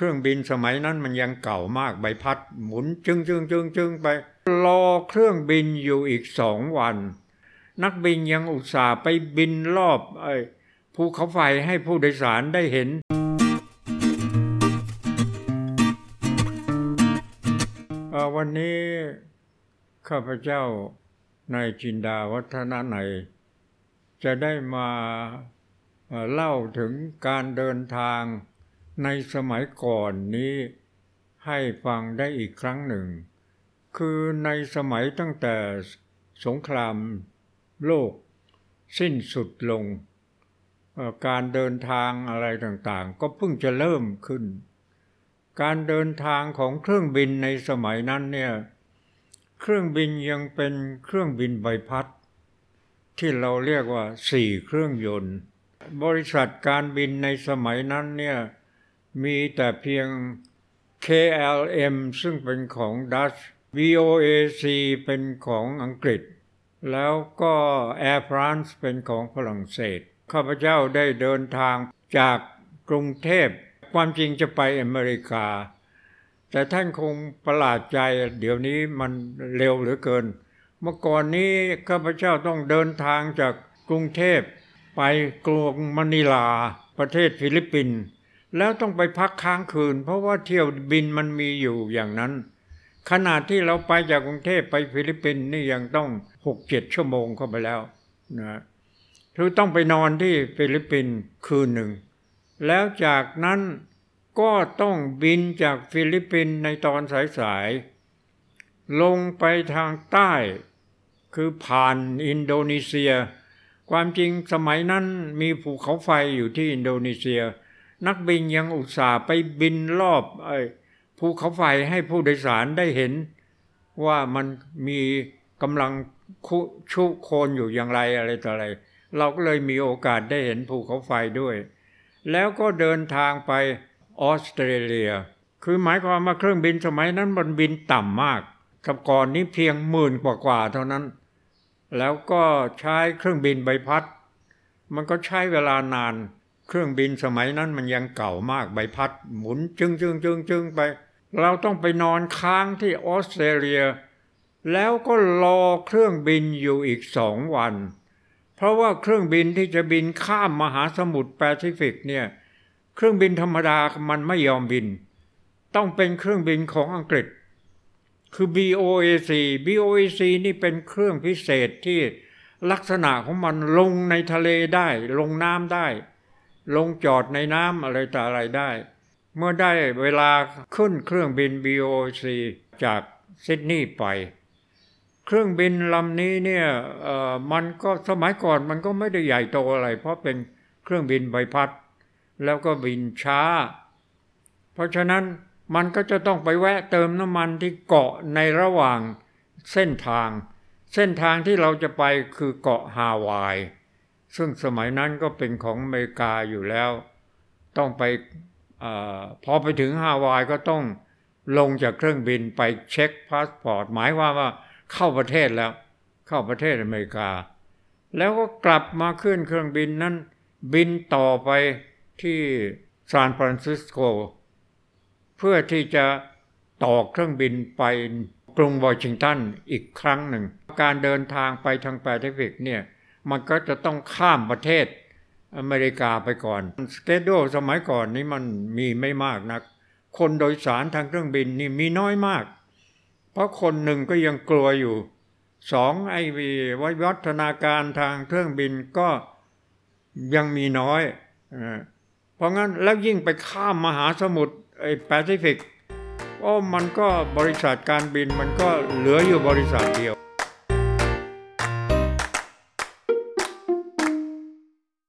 เครื่องบินสมัยนั้นมันยังเก่ามากใบพัดหมุนจึงจึงจึงจึงไป รอเครื่องบินอยู่อีกสองวัน นักบินยังอุตส่าห์ไปบินรอบไอ้ภูเขาไฟให้ผู้โดยสารได้เห็น วันนี้ข้าพเจ้านายจินดาวัฒนาในจะได้มาเล่าถึงการเดินทาง ในสมัยก่อนนี้ ให้ฟังได้อีกครั้งหนึ่ง คือในสมัยตั้งแต่สงครามโลก สิ้นสุดลง การเดินทางอะไรต่างๆ ก็เพิ่งจะเริ่มขึ้น การเดินทางของเครื่องบินในสมัยนั้นเนี่ยเครื่องบินยังเป็นเครื่องบินใบพัด ที่เราเรียกว่าสี่เครื่องยนต์ บริษัทการบินในสมัยนั้นเนี่ย มีแต่เพียง KLM ซึ่งเป็นของดัช VOAC เป็นของอังกฤษ แล้วก็ Air France เป็นของฝรั่งเศส ข้าพเจ้าได้เดินทางจากกรุงเทพ ความจริงจะไปอเมริกา แต่ท่านคงประหลาดใจเดี๋ยวนี้มันเร็วเหลือเกิน เมื่อก่อนนี้ข้าพเจ้าต้องเดินทางจากกรุงเทพไปกรุงมะนิลาประเทศฟิลิปปินส์ แล้วต้องไปพักค้างคืน เพราะว่าเที่ยวบินมันมีอยู่อย่างนั้น ขนาดที่เราไปจากกรุงเทพไปฟิลิปปินส์นี่ยังต้องหกเจ็ดชั่วโมงเข้าไปแล้วนะคือต้องไปนอนที่ฟิลิปปินส์คืนหนึ่ง แล้วจากนั้นก็ต้องบินจากฟิลิปปินส์ในตอนสายๆลงไปทางใต้ คือผ่านอินโดนีเซีย ความจริงสมัยนั้นมีภูเขาไฟอยู่ที่อินโดนีเซีย นักบินยังอุตส่าห์ไปบินรอบไอ้ภูเขาไฟให้ผู้โดยสารได้เห็น ว่ามันมีกำลังคุชุโคนอยู่อย่างไรอะไรต่ออะไร เราก็เลยมีโอกาสได้เห็นภูเขาไฟด้วย แล้วก็เดินทางไปออสเตรเลีย คือหมายความว่าเครื่องบินสมัยนั้นมันบินต่ำมาก กับก่อนนี้เพียงหมื่นกว่าๆเท่านั้น แล้วก็ใช้เครื่องบินใบพัด มันก็ใช้เวลานาน เครื่องบินสมัยนั้นมันยังเก่ามากใบพัดหมุนจึงจึงจึงจึงไป เราต้องไปนอนค้างที่ออสเตรเลีย แล้วก็รอเครื่องบินอยู่อีกสองวัน เพราะว่าเครื่องบินที่จะบินข้ามมหาสมุทรแปซิฟิกเนี่ยเครื่องบินธรรมดามันไม่ยอมบิน ต้องเป็นเครื่องบินของอังกฤษ คือ BOAC BOAC นี่เป็นเครื่องพิเศษที่ลักษณะของมันลงในทะเลได้ ลงน้ำได้ ลงจอดในน้ำอะไรต่ออะไรได้ เมื่อได้เวลาขึ้นเครื่องบิน BOC จากซิดนีย์ไป เครื่องบินลำนี้เนี่ยมันก็สมัยก่อนมันก็ไม่ได้ใหญ่โตอะไร เพราะเป็นเครื่องบินใบพัด แล้วก็บินช้า เพราะฉะนั้นมันก็จะต้องไปแวะเติมน้ำมันที่เกาะในระหว่างเส้นทาง เส้นทางที่เราจะไปคือเกาะฮาวาย ซึ่งสมัยนั้นก็เป็นของอเมริกาอยู่แล้ว ต้องไปออพอไปถึงฮาวายก็ต้องลงจากเครื่องบินไปเช็คพาสปอร์ต หมายความว่าเข้าประเทศแล้ว เข้าประเทศอเมริกา แล้วก็กลับมาขึ้นเครื่องบินนั้น บินต่อไปที่ซานฟรานซิสโก เพื่อที่จะต่อเครื่องบินไปกรุงวอชิงตันอีกครั้งหนึ่ง การเดินทางไปทางแปซิฟิกเนี่ย มันก็จะต้องข้ามประเทศอเมริกาไปก่อน สเกดโดสมัยก่อนนี้มันมีไม่มากนัก คนโดยสารทางเครื่องบินนี่มีน้อยมาก เพราะคนหนึ่งก็ยังกลัวอยู่สองไอ้วิวัฒนาการทางเครื่องบินก็ยังมีน้อย เพราะงั้นแล้วยิ่งไปข้ามมหาสมุทรไอ้แปซิฟิกโอ้มันก็บริษัทการบินมันก็เหลืออยู่บริษัทเดียว